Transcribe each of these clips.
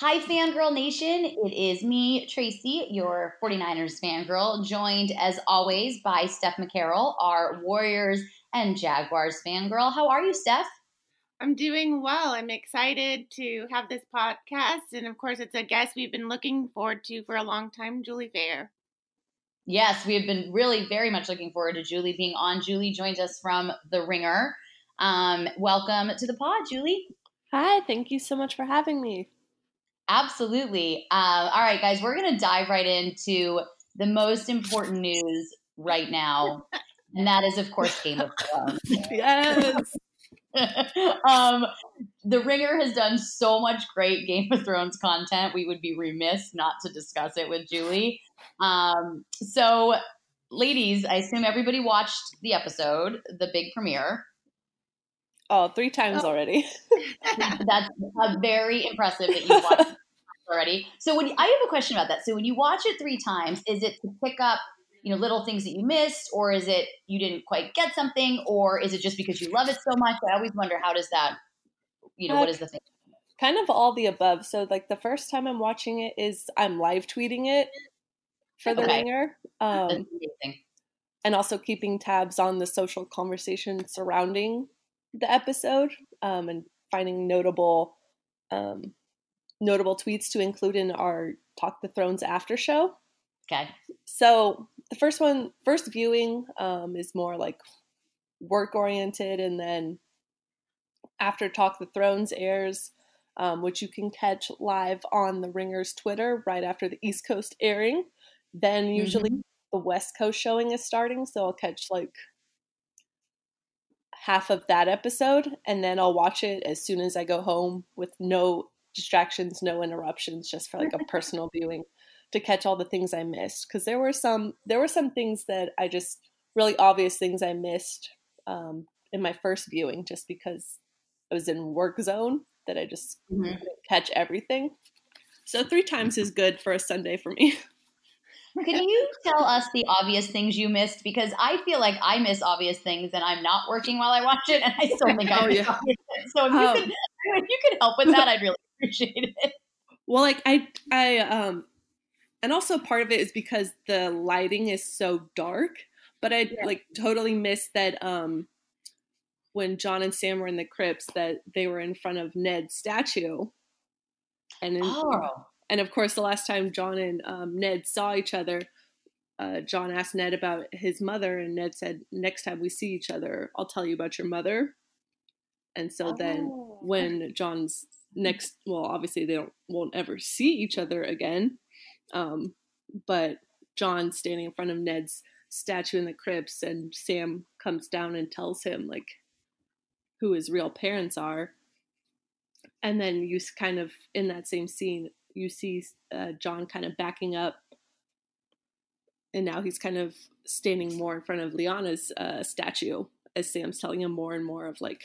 Hi, Fangirl Nation. It is me, Tracy, your 49ers fangirl, joined as always by Steph McCarroll, our Warriors and Jaguars fangirl. How are you, Steph? I'm doing well. I'm excited to have this podcast. And of course, it's a guest we've been looking forward to for a long time, Julie Fair. Yes, we have been really very much looking forward to Julie being on. Julie joins us from The Ringer. Um, welcome to the pod, Julie. Hi, thank you so much for having me. Absolutely. Uh, all right, guys, we're going to dive right into the most important news right now. And that is, of course, Game of Thrones. yes. um, the Ringer has done so much great Game of Thrones content. We would be remiss not to discuss it with Julie. Um, so, ladies, I assume everybody watched the episode, the big premiere. Oh, three times oh. already. That's uh, very impressive that you watched already. So when I have a question about that. So when you watch it three times, is it to pick up you know little things that you missed, or is it you didn't quite get something, or is it just because you love it so much? I always wonder how does that you know what is the thing? Kind of all the above. So like the first time I'm watching it is I'm live tweeting it for the okay. ringer. Um, and also keeping tabs on the social conversation surrounding the episode um, and finding notable um, notable tweets to include in our Talk the Thrones after show. Okay. So the first one, first viewing, um, is more like work oriented, and then after Talk the Thrones airs, um, which you can catch live on the Ringer's Twitter right after the East Coast airing. Then usually mm-hmm. the West Coast showing is starting, so I'll catch like half of that episode and then I'll watch it as soon as I go home with no distractions, no interruptions, just for like a personal viewing to catch all the things I missed. Because there were some there were some things that I just really obvious things I missed um, in my first viewing, just because I was in work zone that I just mm-hmm. couldn't catch everything. So three times is good for a Sunday for me. Can you tell us the obvious things you missed? Because I feel like I miss obvious things and I'm not working while I watch it, and I still think I oh, miss yeah. obvious things. So if you, um, could, if you could help with that, I'd really appreciate it. Well, like I, I, um, and also part of it is because the lighting is so dark. But I yeah. like totally missed that um, when Jon and Sam were in the crypts, that they were in front of Ned's statue, and in, oh and of course, the last time Jon and um, Ned saw each other, uh, Jon asked Ned about his mother, and Ned said, "Next time we see each other, I'll tell you about your mother." And so oh. then, when Jon's next, well, obviously they don't won't ever see each other again, um, but Jon standing in front of Ned's statue in the crypts, and Sam comes down and tells him like who his real parents are. And then you kind of in that same scene you see uh, Jon kind of backing up, and now he's kind of standing more in front of Lyanna's uh, statue as Sam's telling him more and more of like,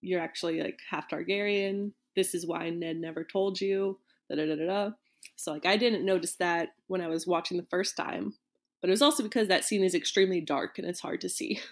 you're actually like half Targaryen. This is why Ned never told you. Da da da da. So like I didn't notice that when I was watching the first time, but it was also because that scene is extremely dark and it's hard to see.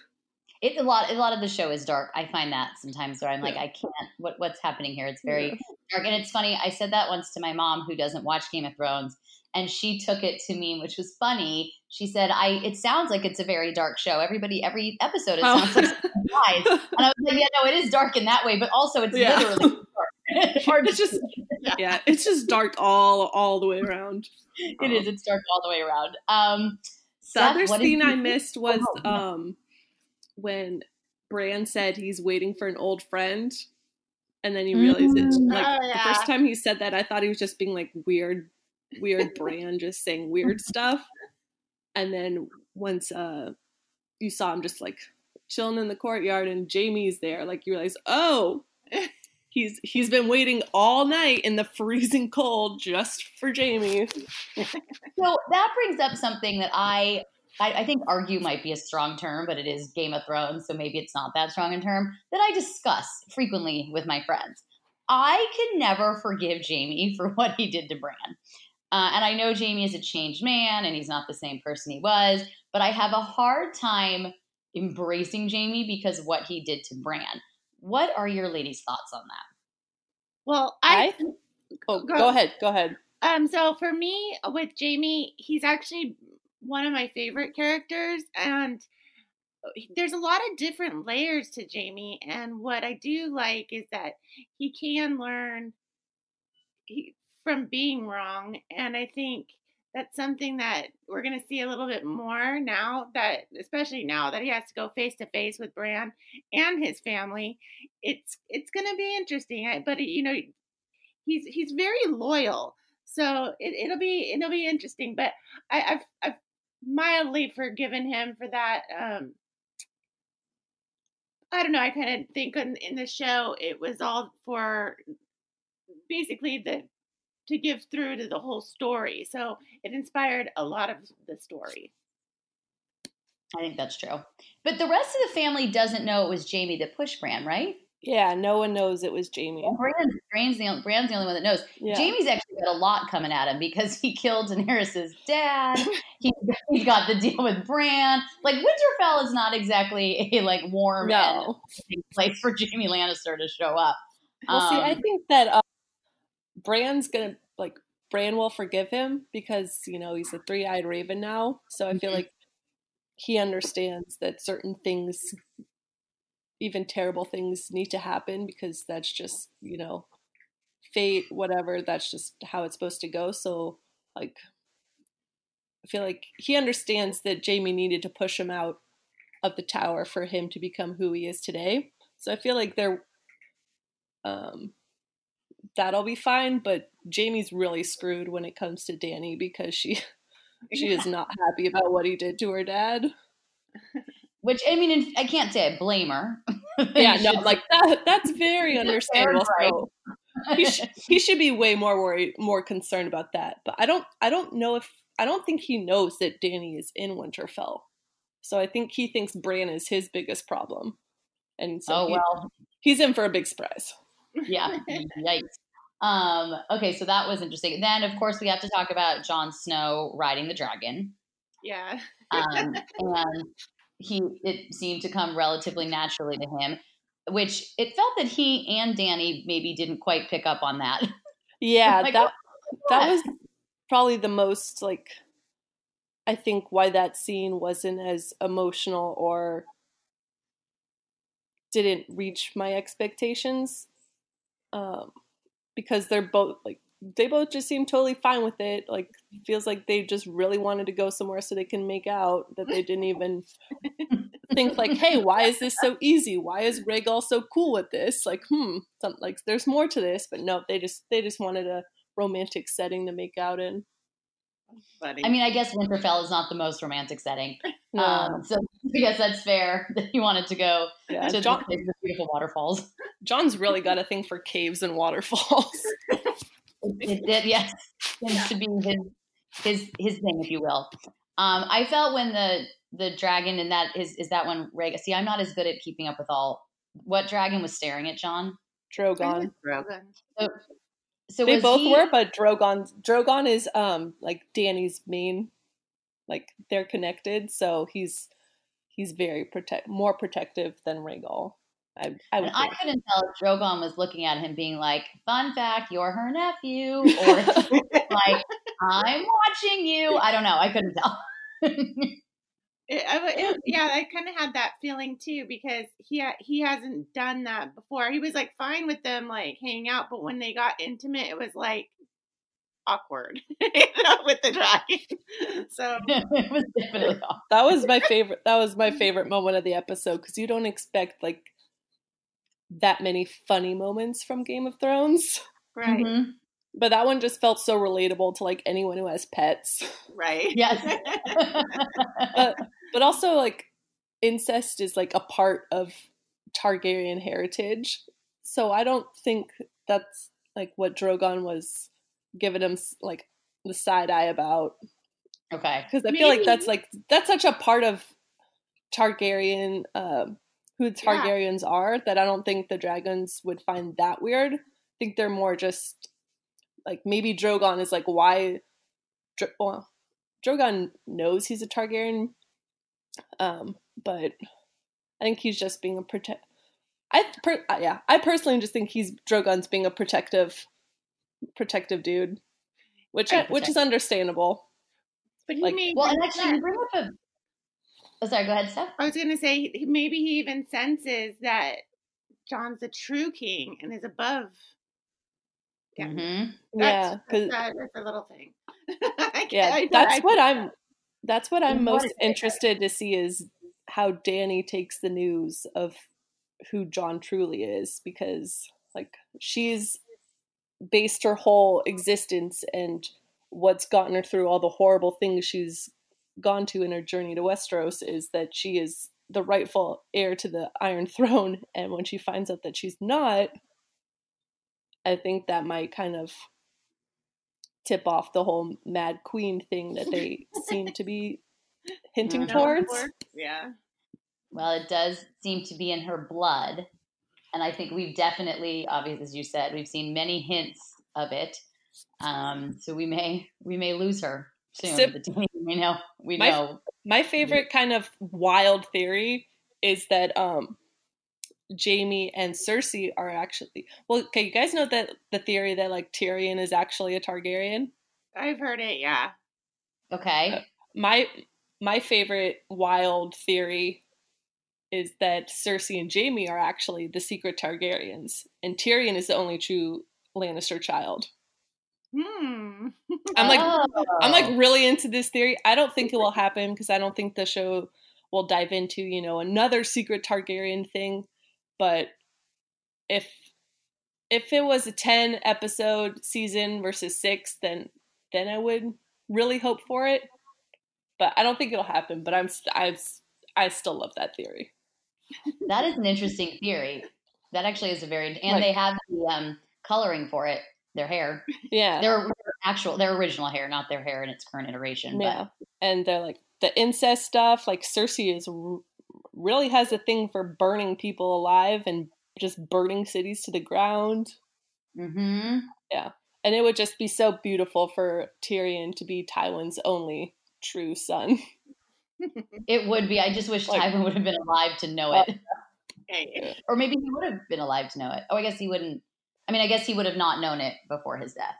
It a lot. A lot of the show is dark. I find that sometimes where I'm like, I can't. What what's happening here? It's very yeah. Dark, and it's funny. I said that once to my mom, who doesn't watch Game of Thrones, and she took it to me, which was funny. She said, "I it sounds like it's a very dark show. Everybody, every episode, it oh. sounds like lies." And I was like, "Yeah, no, it is dark in that way, but also it's yeah. literally dark. Hard it's just yeah. yeah. it's just dark all all the way around. It um, is. It's dark all the way around. Um, the other scene I missed was oh, um when Bran said he's waiting for an old friend, and then you realize mm, it's like oh, yeah. the first time he said that, I thought he was just being like weird, weird Bran just saying weird stuff. And then once uh, you saw him just like chilling in the courtyard, and Jaime's there, like you realize, oh. He's he's been waiting all night in the freezing cold just for Jaime so that brings up something that I I, I, think argue might be a strong term, but it is Game of Thrones, so maybe it's not that strong a term, that I discuss frequently with my friends. I can never forgive Jaime for what he did to Bran. Uh, and I know Jaime is a changed man and he's not the same person he was, but I have a hard time embracing Jaime because of what he did to Bran. What are your ladies' thoughts on that? Well, I, I oh go, go ahead, go ahead. Um, so for me, with Jaime, he's actually one of my favorite characters, and uh, there's a lot of different layers to Jaime And what I do like is that he can learn from being wrong, and I think that's something that we're going to see a little bit more now that especially now that he has to go face to face with Bran and his family it's it's going to be interesting but you know he's he's very loyal so it, will be it'll be interesting but I, have I've mildly forgiven him for that um I don't know I kind of think in, in the show it was all for basically the to give through to the whole story. So it inspired a lot of the story. I think that's true. But the rest of the family doesn't know it was Jaime that pushed Bran, right? Yeah, no one knows it was Jaime. Well, Bran, Bran's, the, Bran's the only one that knows. Yeah. Jaime's actually got a lot coming at him because he killed Daenerys' dad. he, he got the deal with Bran. Like Winterfell is not exactly a like warm no. place for Jaime Lannister to show up. Well, um, see, I um, think that uh, Bran's gonna like Bran will forgive him because you know he's a three-eyed raven now. So I feel mm-hmm. like he understands that certain things, even terrible things, need to happen because that's just you know fate, whatever. That's just how it's supposed to go. So like, I feel like he understands that jaime needed to push him out of the tower for him to become who he is today. So I feel like they're um that'll be fine. But jaime's really screwed when it comes to dany because she she is not happy about what he did to her dad. Which I mean, I can't say I blame her. yeah, no, like that. That's very understandable. So he, sh- he should be way more worried, more concerned about that. But I don't. I don't know if I don't think he knows that Dany is in Winterfell. So I think he thinks Bran is his biggest problem. And so oh, he, well. he's in for a big surprise. Yeah. Yikes. Um, okay, so that was interesting. Then, of course, we have to talk about Jon Snow riding the dragon. Yeah. um, and he it seemed to come relatively naturally to him, which it felt that he and Dany maybe didn't quite pick up on that. Yeah, like, that that was probably the most like I think why that scene wasn't as emotional or didn't reach my expectations. Um, because they're both like they both just seem totally fine with it. Like feels like they just really wanted to go somewhere so they can make out that they didn't even think like, hey, why is this so easy? Why is Rhaegal so cool with this? Like, hmm, something like there's more to this, but no, they just they just wanted a romantic setting to make out in. Funny. I mean, I guess Winterfell is not the most romantic setting. No. Um, so I guess that's fair that he wanted to go yeah, to Jon, the, the beautiful waterfalls. Jon's really got a thing for caves and waterfalls. it, it, it, yes, seems to be his his his thing, if you will. Um, I felt when the the dragon and that is is that one Rhaegal. See, I'm not as good at keeping up with all. What dragon was staring at Jon. Drogon. Drogon. So, so they both he, were, but Drogon Drogon is um like Dany's main, like they're connected, so he's he's very protect more protective than Rhaegal. I I, I couldn't tell if Drogon was looking at him being like, "Fun fact, you're her nephew," or like, "I'm watching you." I don't know. I couldn't tell. It, it, yeah, I kind of had that feeling too because he he hasn't done that before. He was like fine with them like hanging out, but when they got intimate, it was like awkward with the dragon. So it was definitely awkward. that was my favorite. That was my favorite moment of the episode because you don't expect like that many funny moments from Game of Thrones, right? Mm-hmm. But that one just felt so relatable to like anyone who has pets. Right. Yes. but, but also like incest is like a part of Targaryen heritage. So I don't think that's like what Drogon was giving him like the side eye about. Okay. Because I Maybe. feel like that's like that's such a part of Targaryen uh, who Targaryens yeah. are that I don't think the dragons would find that weird. I think they're more just like maybe Drogon is like why well, Drogon knows he's a Targaryen, um, but I think he's just being a protect I per, uh, yeah, I personally just think he's Drogon's being a protective, protective dude, which Right, which is understandable. But he Like- made Well, and actually, you bring up a. Oh, sorry. Go ahead, Steph. I was gonna say maybe he even senses that Jon's the true king and is above. Yeah. hmm That's, because that's, a, that's a little thing. I- yeah, I- that's I- what I'm. That's what I'm most interested to see is how Dany takes the news of who Jon truly is, because like she's based her whole existence and what's gotten her through all the horrible things she's gone to in her journey to Westeros is that she is the rightful heir to the Iron Throne, and when she finds out that she's not, I think that might kind of tip off the whole Mad Queen thing that they seem to be hinting towards. Yeah. Well, it does seem to be in her blood, and I think we've definitely, obviously, as you said, we've seen many hints of it. Um, so we may we may lose her soon. Sip- but we know we My- know. My favorite kind of wild theory is that um Jaime and Cersei are actually well. Okay, you guys know that the theory that like Tyrion is actually a Targaryen. I've heard it. Yeah. Okay. My my favorite wild theory is that Cersei and Jaime are actually the secret Targaryens, and Tyrion is the only true Lannister child. Hmm. I'm like Oh. I'm like really into this theory. I don't think it will happen because I don't think the show will dive into, you know, another secret Targaryen thing. But if if it was a 10 episode season versus 6, then then I would really hope for it. But I don't think it'll happen, but I'm st- I I still love that theory. that is an interesting theory. That actually is a very and Like- they have the um, coloring for it. Their hair, Yeah. their, actual, their original hair, not their hair in its current iteration. Yeah. And they're like the incest stuff, like Cersei is really has a thing for burning people alive and just burning cities to the ground. But hmm Yeah. And it would just be so beautiful for Tyrion to be Tywin's only true son. it would be. I just wish Like- Tywin would have been alive to know Uh, it, Hey. or maybe he would have been alive to know it. Oh, I guess he wouldn't. I mean, I guess he would have not known it before his death.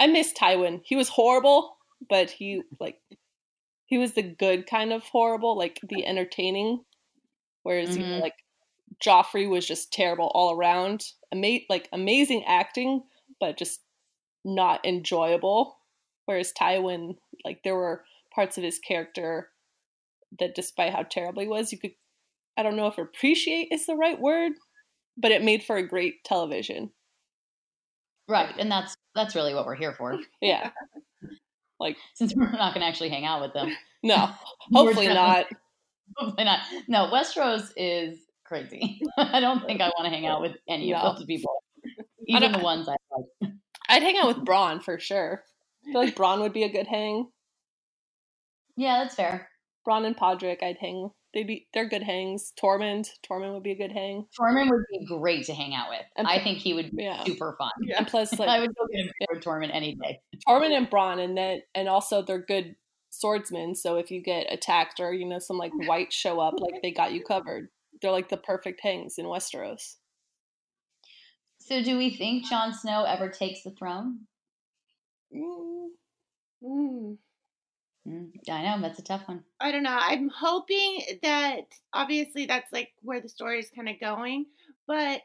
I miss Tywin. He was horrible, but he like he was the good kind of horrible, like the entertaining. Whereas you know, Mhm. like Joffrey was just terrible all around. Ama- like amazing acting, but just not enjoyable. Whereas Tywin, like there were parts of his character that despite how terrible he was, you could I don't know if appreciate is the right word, but it made for a great television. Right, and that's that's really what we're here for. Yeah. Like since we're not going to actually hang out with them. No, hopefully not. Hopefully not. No, Westeros is crazy. I don't think I want to hang out with any No. of those people, even the ones I like. I'd hang out with Bronn for sure. I feel like Bronn would be a good hang. Yeah, that's fair. Bronn and Podrick, I'd hang. They'd be they're good hangs. Tormund, Tormund would be a good hang. Tormund would be great to hang out with. And- I think he would be Yeah. super fun. And plus, I would go get a beer Tormund any day. Tormund and Bronn, and then and also they're good swordsmen. So if you get attacked or you know some like white show up, like they got you covered. They're like the perfect hangs in Westeros. So, do we think Jon Snow ever takes the throne? Mm, Mm. Mm, I know that's a tough one. I don't know. I'm hoping that obviously that's like where the story is kind of going, but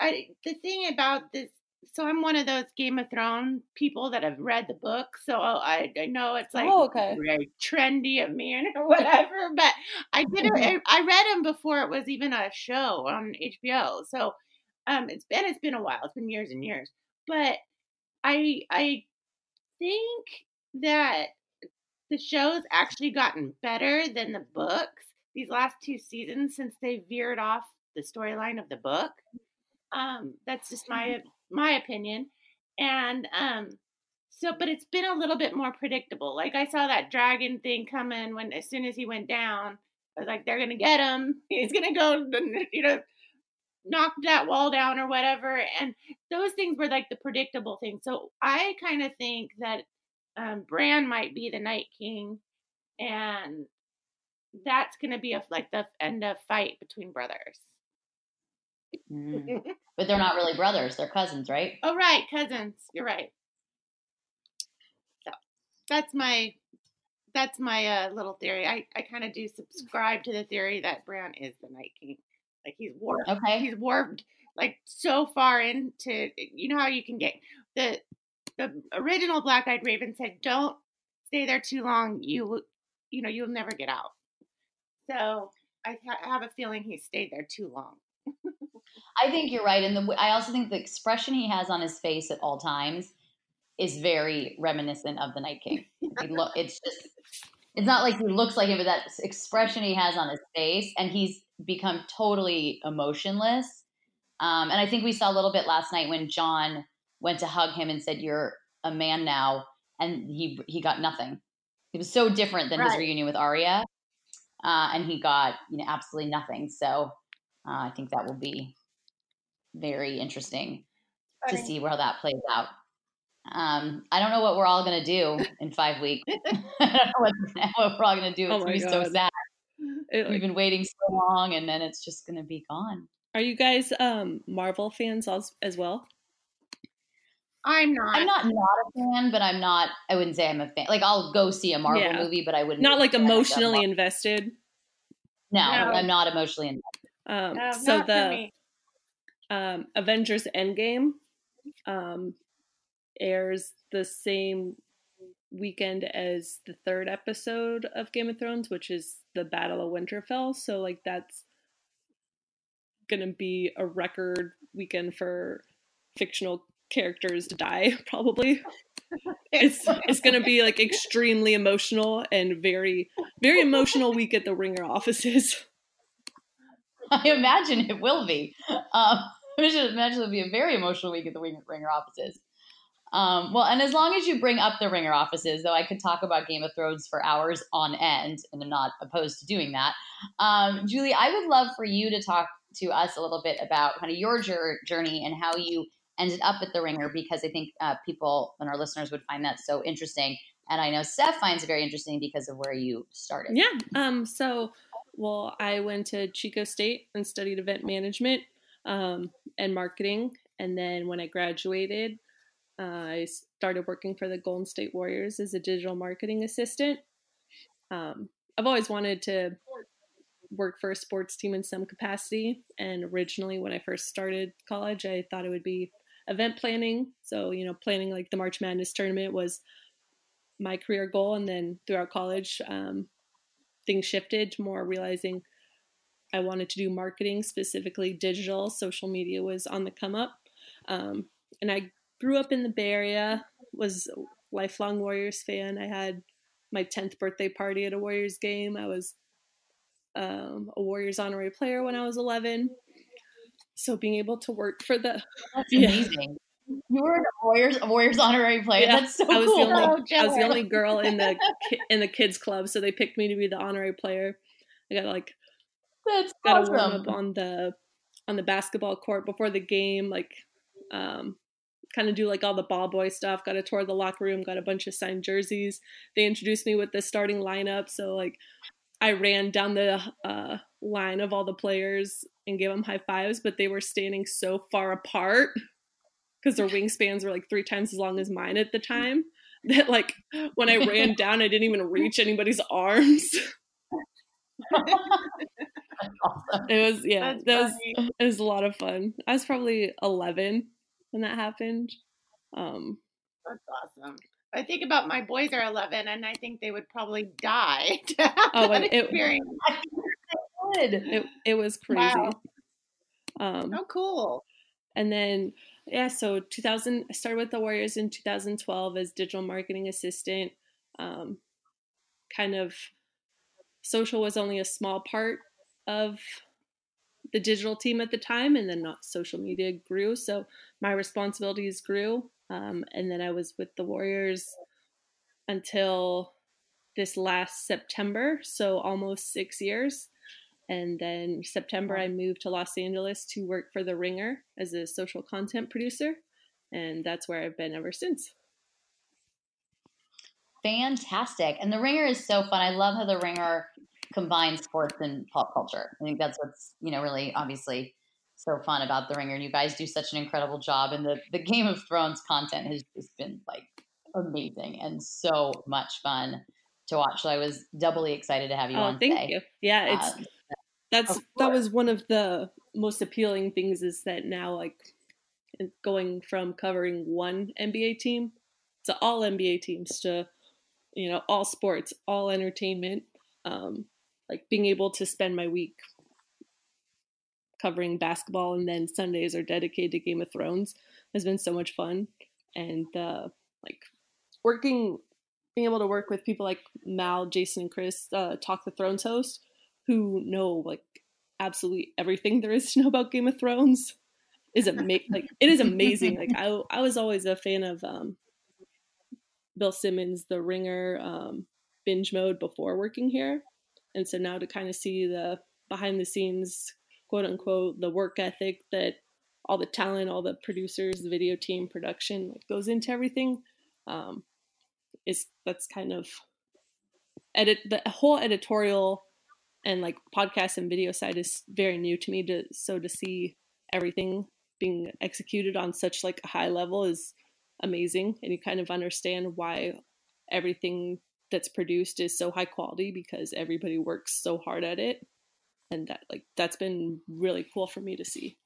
I the thing about this. So I'm one of those Game of Thrones people that have read the book, so I I know it's like Oh, okay. very trendy of me or whatever, but I did I, I read them before it was even a show on HBO. So um, it's been it's been a while. It's been years and years, but I I think that the show's actually gotten better than the books these last two seasons since they veered off the storyline of the book. Um, that's just my my opinion, and um, so but it's been a little bit more predictable. Like I saw that dragon thing coming when as soon as he went down, I was like, they're gonna get him. He's gonna go, you know, knock that wall down or whatever. And those things were like the predictable things. So I kind of think that um, Bran might be the Night King, and that's going to be a, like the end of fight between brothers. Mm. But they're not really brothers; they're cousins, right? Oh, right, cousins. You're right. So that's my that's my uh, little theory. I, I kind of do subscribe to the theory that Bran is the Night King. Like he's warped. Okay. He's warped like so far into you know how you can get the the original Black Eyed Raven said don't stay there too long. You you know you'll never get out. So I, ha- have a feeling he stayed there too long. I think you're right, and the I also think the expression he has on his face at all times is very reminiscent of the Night King. Look, it's just, it's not like he looks like him, but that expression he has on his face, and he's become totally emotionless. Um, and I think we saw a little bit last night when Jon went to hug him and said, "You're a man now," and he he got nothing. It was so different than right. his reunion with Arya, uh, and he got you know absolutely nothing. So uh, I think that will be very interesting to see where that plays out. Um, I don't know what we're all going to do in five weeks. I don't know what, we're all going to do. It's oh going to be so sad. It, We've been waiting so long, and then it's just going to be gone. Are you guys um, Marvel fans as, as well? I'm not. I'm not not a fan, but I'm not. I wouldn't say I'm a fan. Like I'll go see a Marvel yeah. movie, but I wouldn't. Not like emotionally invested. No, no, I'm not emotionally invested. Um, no, so the um, Avengers Endgame um, airs the same weekend as the third episode of Game of Thrones, which is the Battle of Winterfell. So like that's gonna be a record weekend for fictional characters to die, probably. it's it's gonna be like extremely emotional and very very emotional week at the Ringer offices. I imagine it will be. Um, I imagine it'll be a very emotional week at the Ringer offices. Um, well, and as long as you bring up the Ringer offices, though I could talk about Game of Thrones for hours on end, and I'm not opposed to doing that. Um, Julie, I would love for you to talk to us a little bit about kind of your journey and how you ended up at the Ringer, because I think uh, people and our listeners would find that so interesting. And I know Steph finds it very interesting because of where you started. Yeah. Um, so, well, I went to Chico State and studied event management um, and marketing. And then when I graduated, uh, I started working for the Golden State Warriors as a digital marketing assistant. Um, I've always wanted to work for a sports team in some capacity. And originally, when I first started college, I thought it would be event planning. So, you know, planning like the March Madness tournament was my career goal. And then throughout college, um, things shifted to more realizing I wanted to do marketing, specifically digital. Social media was on the come up. Um, and I grew up in the Bay Area, was a lifelong Warriors fan. I had my 10th birthday party at a Warriors game. I was um, a Warriors honorary player when I was 11. So being able to work for the That's yeah. amazing. You were a Warriors a Warriors honorary player. Yeah. That's so I was cool. The only, oh, I was the only girl in the in the kids club, so they picked me to be the honorary player. I got like That's got awesome. to warm up on the on the basketball court before the game, like um, kind of do like all the ball boy stuff. Got a tour of the locker room, got a bunch of signed jerseys. They introduced me with the starting lineup, so like I ran down the uh, line of all the players and gave them high fives, but they were standing so far apart because their wingspans were like three times as long as mine at the time that like when I ran down, I didn't even reach anybody's arms. awesome. It was yeah, That's that funny. was it was a lot of fun. I was probably eleven when that happened. Um, That's awesome. I think about my boys are 11, and I think they would probably die oh, and it, it, it was crazy. Wow. Um, oh, cool. And then, yeah, so 2000, I started with the Warriors in 2012 as digital marketing assistant. Um, kind of social was only a small part of the digital team at the time, and then not social media grew. So my responsibilities grew. Um, and then I was with the Warriors until this last September, so almost six years. And then September, I moved to Los Angeles to work for The Ringer as a social content producer. And that's where I've been ever since. Fantastic. And The Ringer is so fun. I love how The Ringer combines sports and pop culture. I think that's what's, you know, really obviously so fun about the Ringer. And you guys do such an incredible job, and the the Game of Thrones content has just been like amazing and so much fun to watch. So I was doubly excited to have you oh, on thank today. you. Yeah, it's Um, that's that was one of the most appealing things is that now like going from covering one NBA team to all NBA teams to you know all sports, all entertainment, um, like being able to spend my week covering basketball and then Sundays are dedicated to Game of Thrones has been so much fun. And uh, like working being able to work with people like Mal, Jason, and Chris, uh, Talk the Thrones host, who know like absolutely everything there is to know about Game of Thrones, is amazing. like it is amazing. Like I, I was always a fan of um, Bill Simmons, The Ringer, um, binge mode before working here, and so now to kind of see the behind the scenes, quote unquote, the work ethic that all the talent, all the producers, the video team, production like goes into everything. Um, is that's kind of edit the whole editorial and like podcast and video side is very new to me to so to see everything being executed on such like a high level is amazing and you kind of understand why everything that's produced is so high quality because everybody works so hard at it and that like that's been really cool for me to see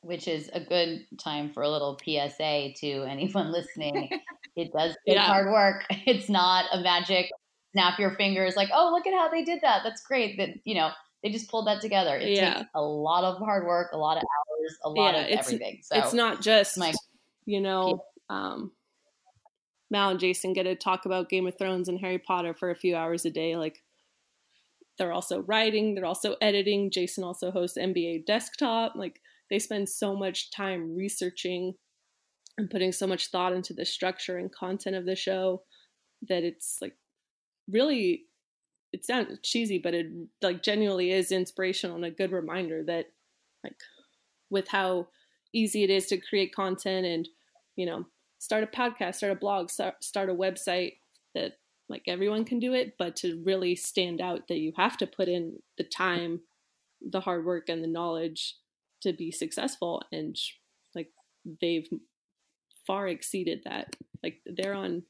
which is a good time for a little PSA to anyone listening. it does take Yeah. hard work. It's not a magic snap your fingers like, oh, look at how they did that. That's great. That you know they just pulled that together. It Yeah. takes a lot of hard work, a lot of hours, a lot Yeah, of everything. So it's not just my- you know um mal and jason get to talk about game of thrones and harry potter for a few hours a day like they're also writing they're also editing jason also hosts nba desktop like they spend so much time researching and putting so much thought into the structure and content of the show that it's like really it sounds cheesy but it like genuinely is inspirational and a good reminder that like with how easy it is to create content and you know start a podcast start a blog start, a website that like everyone can do it but to really stand out that you have to put in the time the hard work and the knowledge to be successful and like they've far exceeded that. Like they're on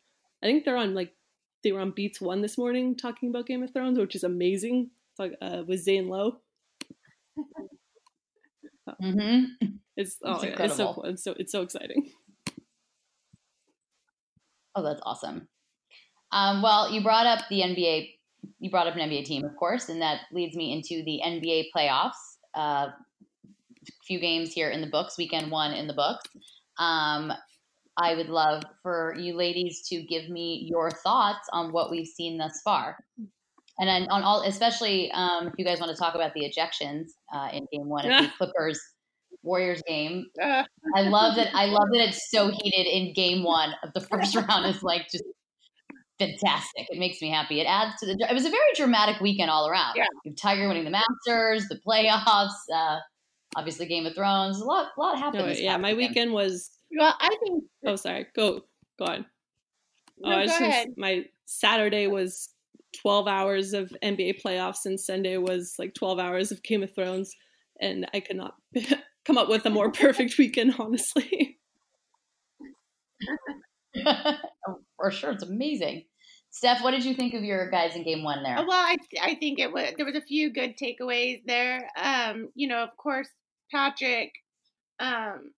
i think they're on like they were on beats one this morning talking about game of thrones which is amazing it's like uh, with zane lowe Mhm. it's oh It's yeah, it's so cool it's so it's so exciting Oh, that's awesome. Um, well, you brought up the NBA. You brought up an NBA team, of course, and that leads me into the NBA playoffs. Uh, few games here in the books. Weekend one in the books. Um, I would love for you ladies to give me your thoughts on what we've seen thus far, and then on all, especially um, if you guys want to talk about the ejections uh, in Game One of the Clippers Warriors game. Uh, I love that. I love that it's so heated in game one of the first round. Is like just fantastic. It makes me happy. It adds to the. It was a very dramatic weekend all around. Yeah. You have Tiger winning the Masters, the playoffs, uh, obviously Game of Thrones. A lot, a lot happened. no, this yeah my weekend was well, I think. oh sorry go go on No, oh, I go just- ahead. my saturday was 12 hours of nba playoffs and sunday was like 12 hours of game of thrones and i could not come up with a more perfect weekend honestly For sure, it's amazing. Steph, what did you think of your guys in game one there? Well, I I think it was there was a few good takeaways there. Um, you know, of course, Patrick, um,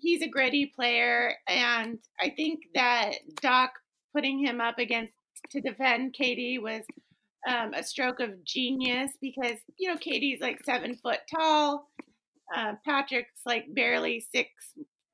he's a gritty player, and I think that Doc putting him up against to defend KD was um, a stroke of genius because you know KD's like seven foot tall, uh, Patrick's like barely six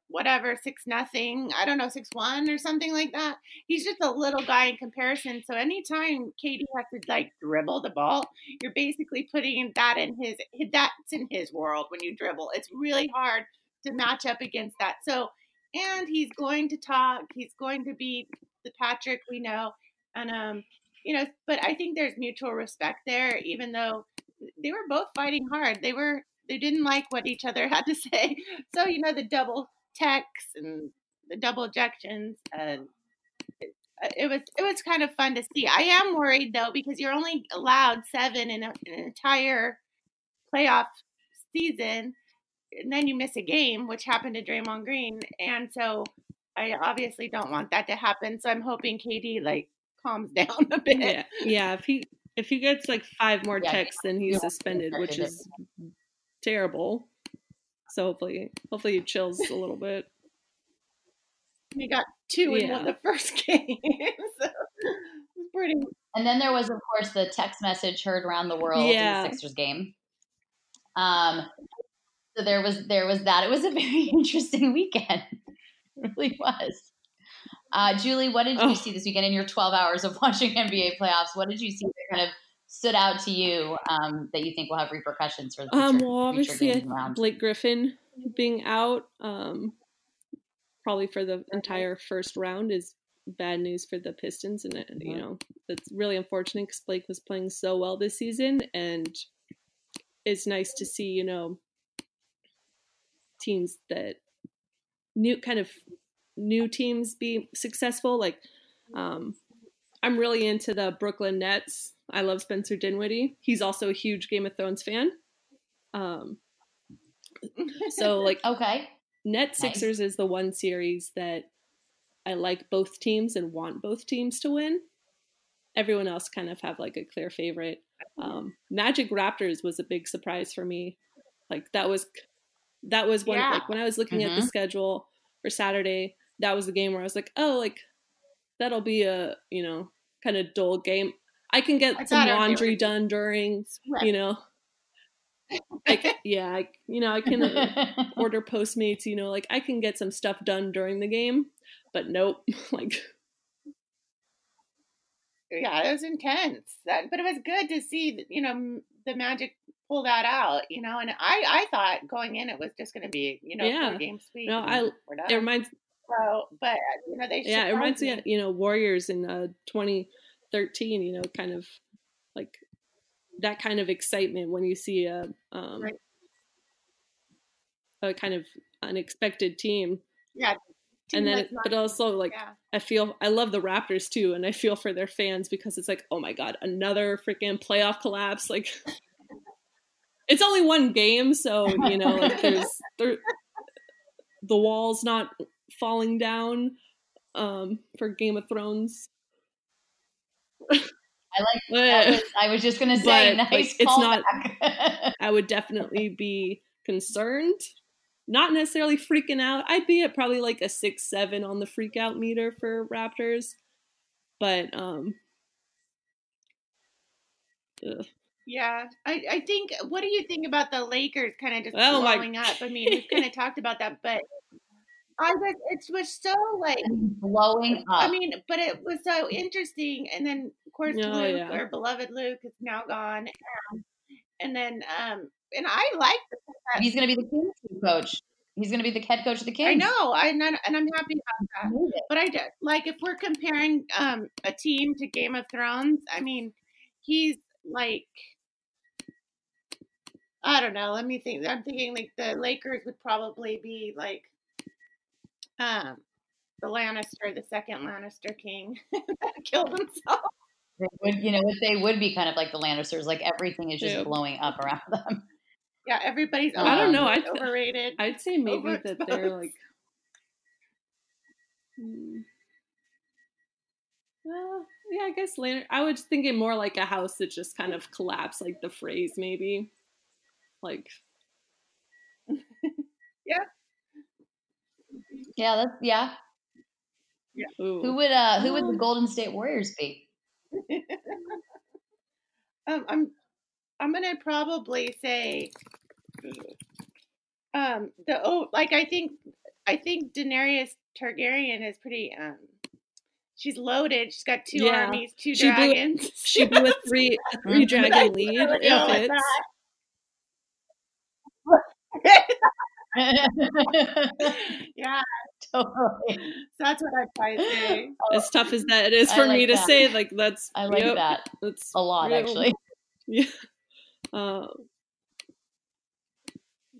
whatever six nothing I don't know six one or something like that he's just a little guy in comparison. So anytime KD has to like dribble the ball, you're basically putting that in his that's in his world when you dribble. It's really hard to match up against that. So and he's going to talk, he's going to be the Patrick we know. And um, you know, but I think there's mutual respect there, even though they were both fighting hard. They were they didn't like what each other had to say. So, you know, the double techs and the double ejections uh, it was it was kind of fun to see. I am worried though because you're only allowed seven in, a, in an entire playoff season, and then you miss a game, which happened to Draymond Green, and so I obviously don't want that to happen. So I'm hoping KD like calms down a bit. Yeah, yeah. If he if he gets like five more Yeah, techs, then he's suspended, which is terrible. So hopefully, hopefully he chills a little bit. We got two in Yeah. one the first game, so pretty. And then there was, of course, the text message heard around the world Yeah. in the Sixers game. Um, so there was there was that. It was a very interesting weekend. It really was. Uh, Julie, what did you Oh. see this weekend in your 12 hours of watching NBA playoffs? What did you see that kind of stood out to you um, that you think will have repercussions for the future, Um, well, obviously, games I and think? Blake Griffin being out, um, probably for the entire first round, is bad news for the Pistons, and uh, Mm-hmm. you know that's really unfortunate because Blake was playing so well this season, and it's nice to see you know teams that new kind of new teams be successful. Like, um, I'm really into the Brooklyn Nets. I love Spencer Dinwiddie. He's also a huge Game of Thrones fan. Um, so like Okay. Net Nice. Sixers is the one series that I like both teams and want both teams to win. Everyone else kind of have like a clear favorite. Um, Magic Raptors was a big surprise for me. Like that was that was one Yeah. like when I was looking at the Mhm. schedule for Saturday, that was the game where I was like, oh, like that'll be a you know kind of dull game. I can get I some thought it would be laundry really- done during Right. you know. Like yeah, I, you know I can uh, order Postmates, you know, like I can get some stuff done during the game, but nope, like yeah, it was intense. That, but it was good to see, you know, the Magic pull that out. You know, and I, I thought going in it was just going to be, you know, Yeah. game sweep. No, I- it reminds so, but you know, they yeah, it reminds me of, you know, Warriors in uh 2013, you know, kind of like that kind of excitement when you see a um Right. a kind of unexpected team. Yeah, And then not- but also like yeah. I feel I love the Raptors too, and I feel for their fans because it's like, oh my god, another freaking playoff collapse. Like, it's only one game, so you know, like there's there, the walls not falling down um, for Game of Thrones. I like that was, I was just gonna say, But, like, nice it's callback. not- I would definitely be concerned. Not necessarily freaking out. I'd be at probably like a six, seven on the freak out meter for Raptors. But um ugh. Yeah, I, I think. What do you think about the Lakers kind of just Oh my- blowing up? I mean, we've kind of talked about that, but I was. It was so like. blowing up. I mean, but it was so interesting, and then of course Oh, Luke, yeah. our beloved Luke, is now gone, um, and then um, and I like. The, He's going to be the Kings coach. He's going to be the head coach of the Kings. I know, I and I'm- happy about that. But I did like if we're comparing um a team to Game of Thrones, I mean, he's like I don't know, let me think. I'm thinking like the Lakers would probably be like um the Lannister, the second Lannister king that killed himself. They would, you know, they would be kind of like the Lannisters. Like everything is just Yeah. blowing up around them. Yeah, everybody's I don't know, I'd- overrated. I'd say maybe that they're like Hmm. Well, yeah, I guess later. I was thinking more like a house that just kind of collapsed, like the Freys maybe. Like Yeah, yeah, that's yeah. ooh. Who would uh who would the Um, Golden State Warriors be? Um, I'm I'm gonna probably say um the oh like I think I think Daenerys Targaryen is pretty um she's loaded. She's got two Yeah. armies, two She blew- dragons. she blew be with three a three dragon lead. I It know, fits. yeah, totally. so that's what I'd probably say. As tough as that it is for like me to that. say, like that's I like yep, that That's a lot, real. actually. Yeah. Uh,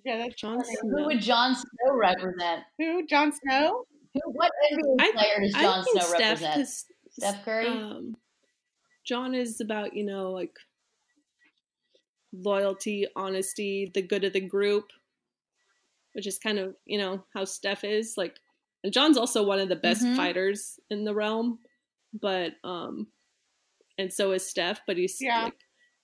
Yeah, that's Jon funny. Snow. Who would Jon Snow represent? Who? Jon Snow? Who, what NBA I- player does Jon Snow Steph, represent? 'cause, Steph Curry? Um, Jon is about you know like loyalty, honesty, the good of the group, which is kind of, you know, how Steph is. Like and Jon's also one of the best Mhm. fighters in the realm, but um and so is Steph, but he's Yeah. like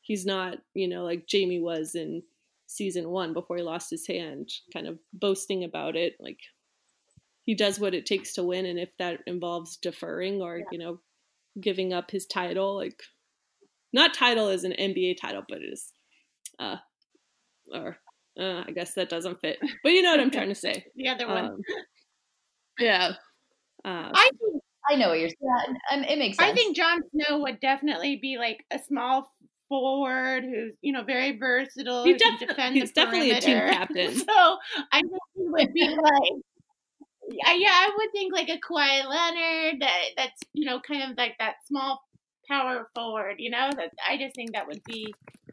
he's not, you know, like Jaime was in season 1 before he lost his hand, kind of boasting about it like he does what it takes to win and if that involves deferring or, you know, giving up his title like not title as an NBA title, but it is uh or uh, I guess that doesn't fit. But you know what I'm trying to say. The other one. Um, yeah. Uh, I think I know what you're saying. Um, it makes sense. I think Jon Snow would definitely be like a small forward who's you know very versatile. He who can defi- defend he's the definitely a team captain. so I think he would be like. Yeah, yeah, I would think like a Kawhi Leonard that that's you know kind of like that small power forward, you know. That I just think that would be, who-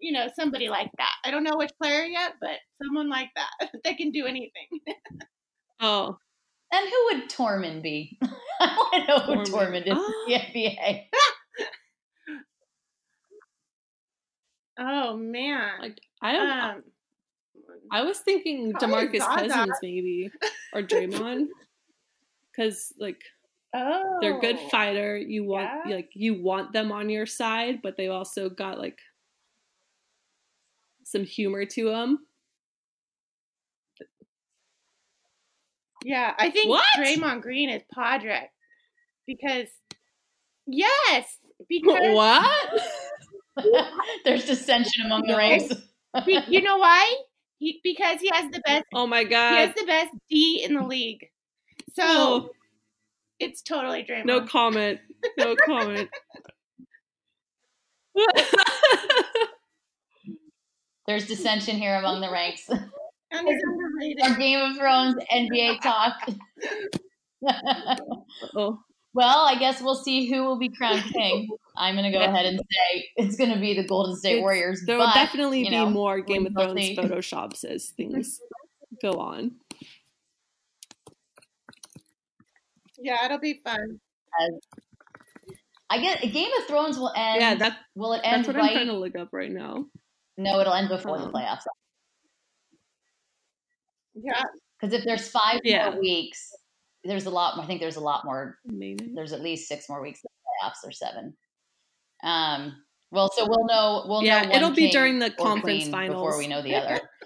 you know, somebody like that. I don't know which player yet, but someone like that that can do anything. oh, and who would Tormund be? I want to know who Tormund. Tormund is Ah. in the NBA. Oh man. like I have, um, I was thinking Demarcus Cousins maybe or Draymond because like oh, they're a good fighter. You want yeah. like you want them on your side, but they also got like some humor to them. Yeah, I think What? Draymond Green is Podrick because yes, because What? There's dissension among the ranks. you know why? He, because he has the best Oh my god! he has the best D in the league. So Oh, it's totally Draymond. no comment. No comment. There's dissension here among the ranks. and he's underrated. Our Game of Thrones NBA talk. well, I guess we'll see who will be crowned king. I'm going to go ahead and say it's going to be the Golden State It's- Warriors. there but, will definitely be know, more Game of Thrones see. photoshops as things go on. Yeah, it'll be fun. I get Game of Thrones will end. yeah, that will it end that's what I'm right? trying to look up right now. No, it'll end before the Um, playoffs. Yeah, Because if there's five Yeah. more weeks, there's a lot more. I think there's a lot more. Maybe. There's at least six more weeks of playoffs or seven. Um. Well, so we'll know. We'll Yeah, know. it'll be during the conference finals. before we know the other.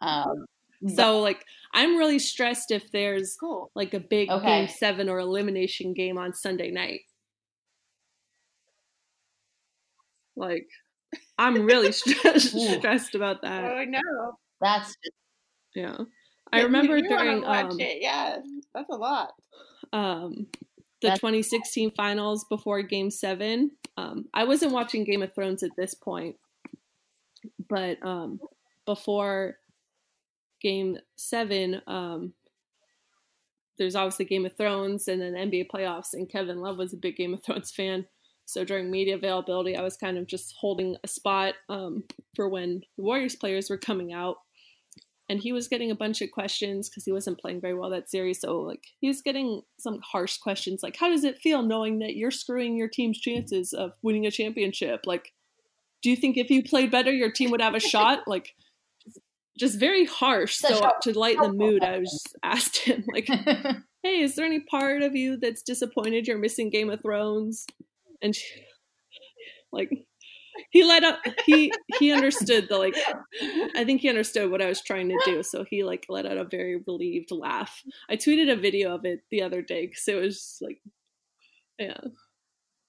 Um, So like I'm really stressed if there's cool. like a big Okay. game seven or elimination game on Sunday night. Like I'm really stressed stressed about Oh, that. I know. that's Yeah. Yeah, I remember during um, it. Yeah, that's a lot. um, the That's- 2016 finals before game seven. Um, I wasn't watching Game of Thrones at this point, but um, before game seven, um, there's obviously Game of Thrones and then NBA playoffs, and Kevin Love was a big Game of Thrones fan. So during media availability, I was kind of just holding a spot um, for when the Warriors players were coming out and he was getting a bunch of questions because he wasn't playing very well that series. So like he was getting some harsh questions like, "How does it feel knowing that you're screwing your team's chances of winning a championship? Like, do you think if you played better, your team would have a shot?" Like, just very harsh. Such So to lighten the mood, I was just asked him like, "Hey, is there any part of you that's disappointed you're missing Game of Thrones?" And she, like. He let up. He he understood the like I think he understood what I was trying to do, so he like let out a very relieved laugh. I tweeted a video of it the other day because it was like, yeah,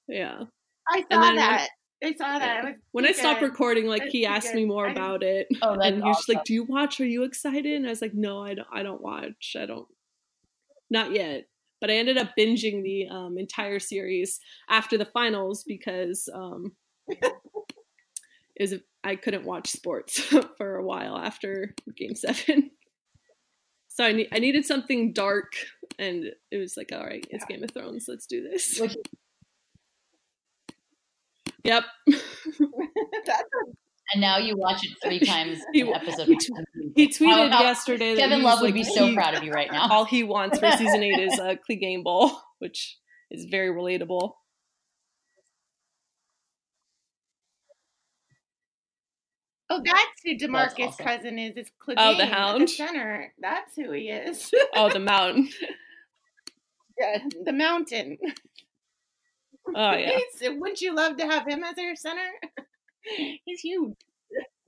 yeah. I saw then when- that. I saw that. Was When I stopped good. recording, like he asked good. me more about it, oh, and he was awesome. like, "Do you watch? Are you excited?" And I was like, "No, I don't. I don't watch. I don't. Not yet." But I ended up binging the um, entire series after the finals because um, is I couldn't watch sports for a while after Game Seven. So I, ne- I needed something dark, and it was like, all right, it's Game of Thrones. Let's do this. Yep. and now you watch it three times He- an episode. he- of He tweeted How- how- yesterday that Kevin Love was, would be so he- proud of you right now. all he wants for season eight is uh, a Clegane Bowl, which is very relatable. Oh, that's who Demarcus' awesome. cousin is. It's Clegane, Oh, the at Hound? center. That's who he is. Oh, the mountain. yeah, the mountain. Oh yeah. Wouldn't you love to have him as your center? He's huge.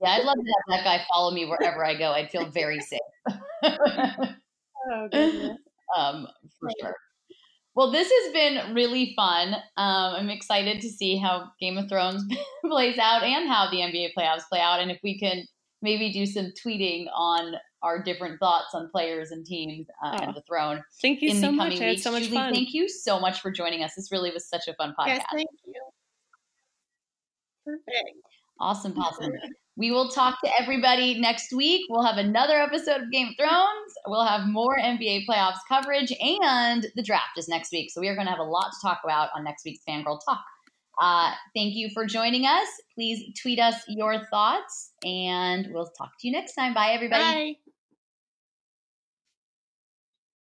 Yeah, I'd love to have that guy follow me wherever I go. I'd feel very safe. Oh goodness. um, for sure. Well, this has been really fun. Um, I'm excited to see how Game of Thrones plays out and how the NBA playoffs play out, and if we can maybe do some tweeting on our different thoughts on players and teams uh, Oh, and the throne Thank you in so the much. coming I had so much Julie, fun. thank you so much for joining us. This really was such a fun podcast. Yes, thank you. Perfect. Awesome, awesome. We will talk to everybody next week. We'll have another episode of Game of Thrones. We'll have more NBA playoffs coverage, and the draft is next week. So we are going to have a lot to talk about on next week's Fangirl Talk. Uh, thank you for joining us. Please tweet us your thoughts, and we'll talk to you next time. Bye, everybody. Bye.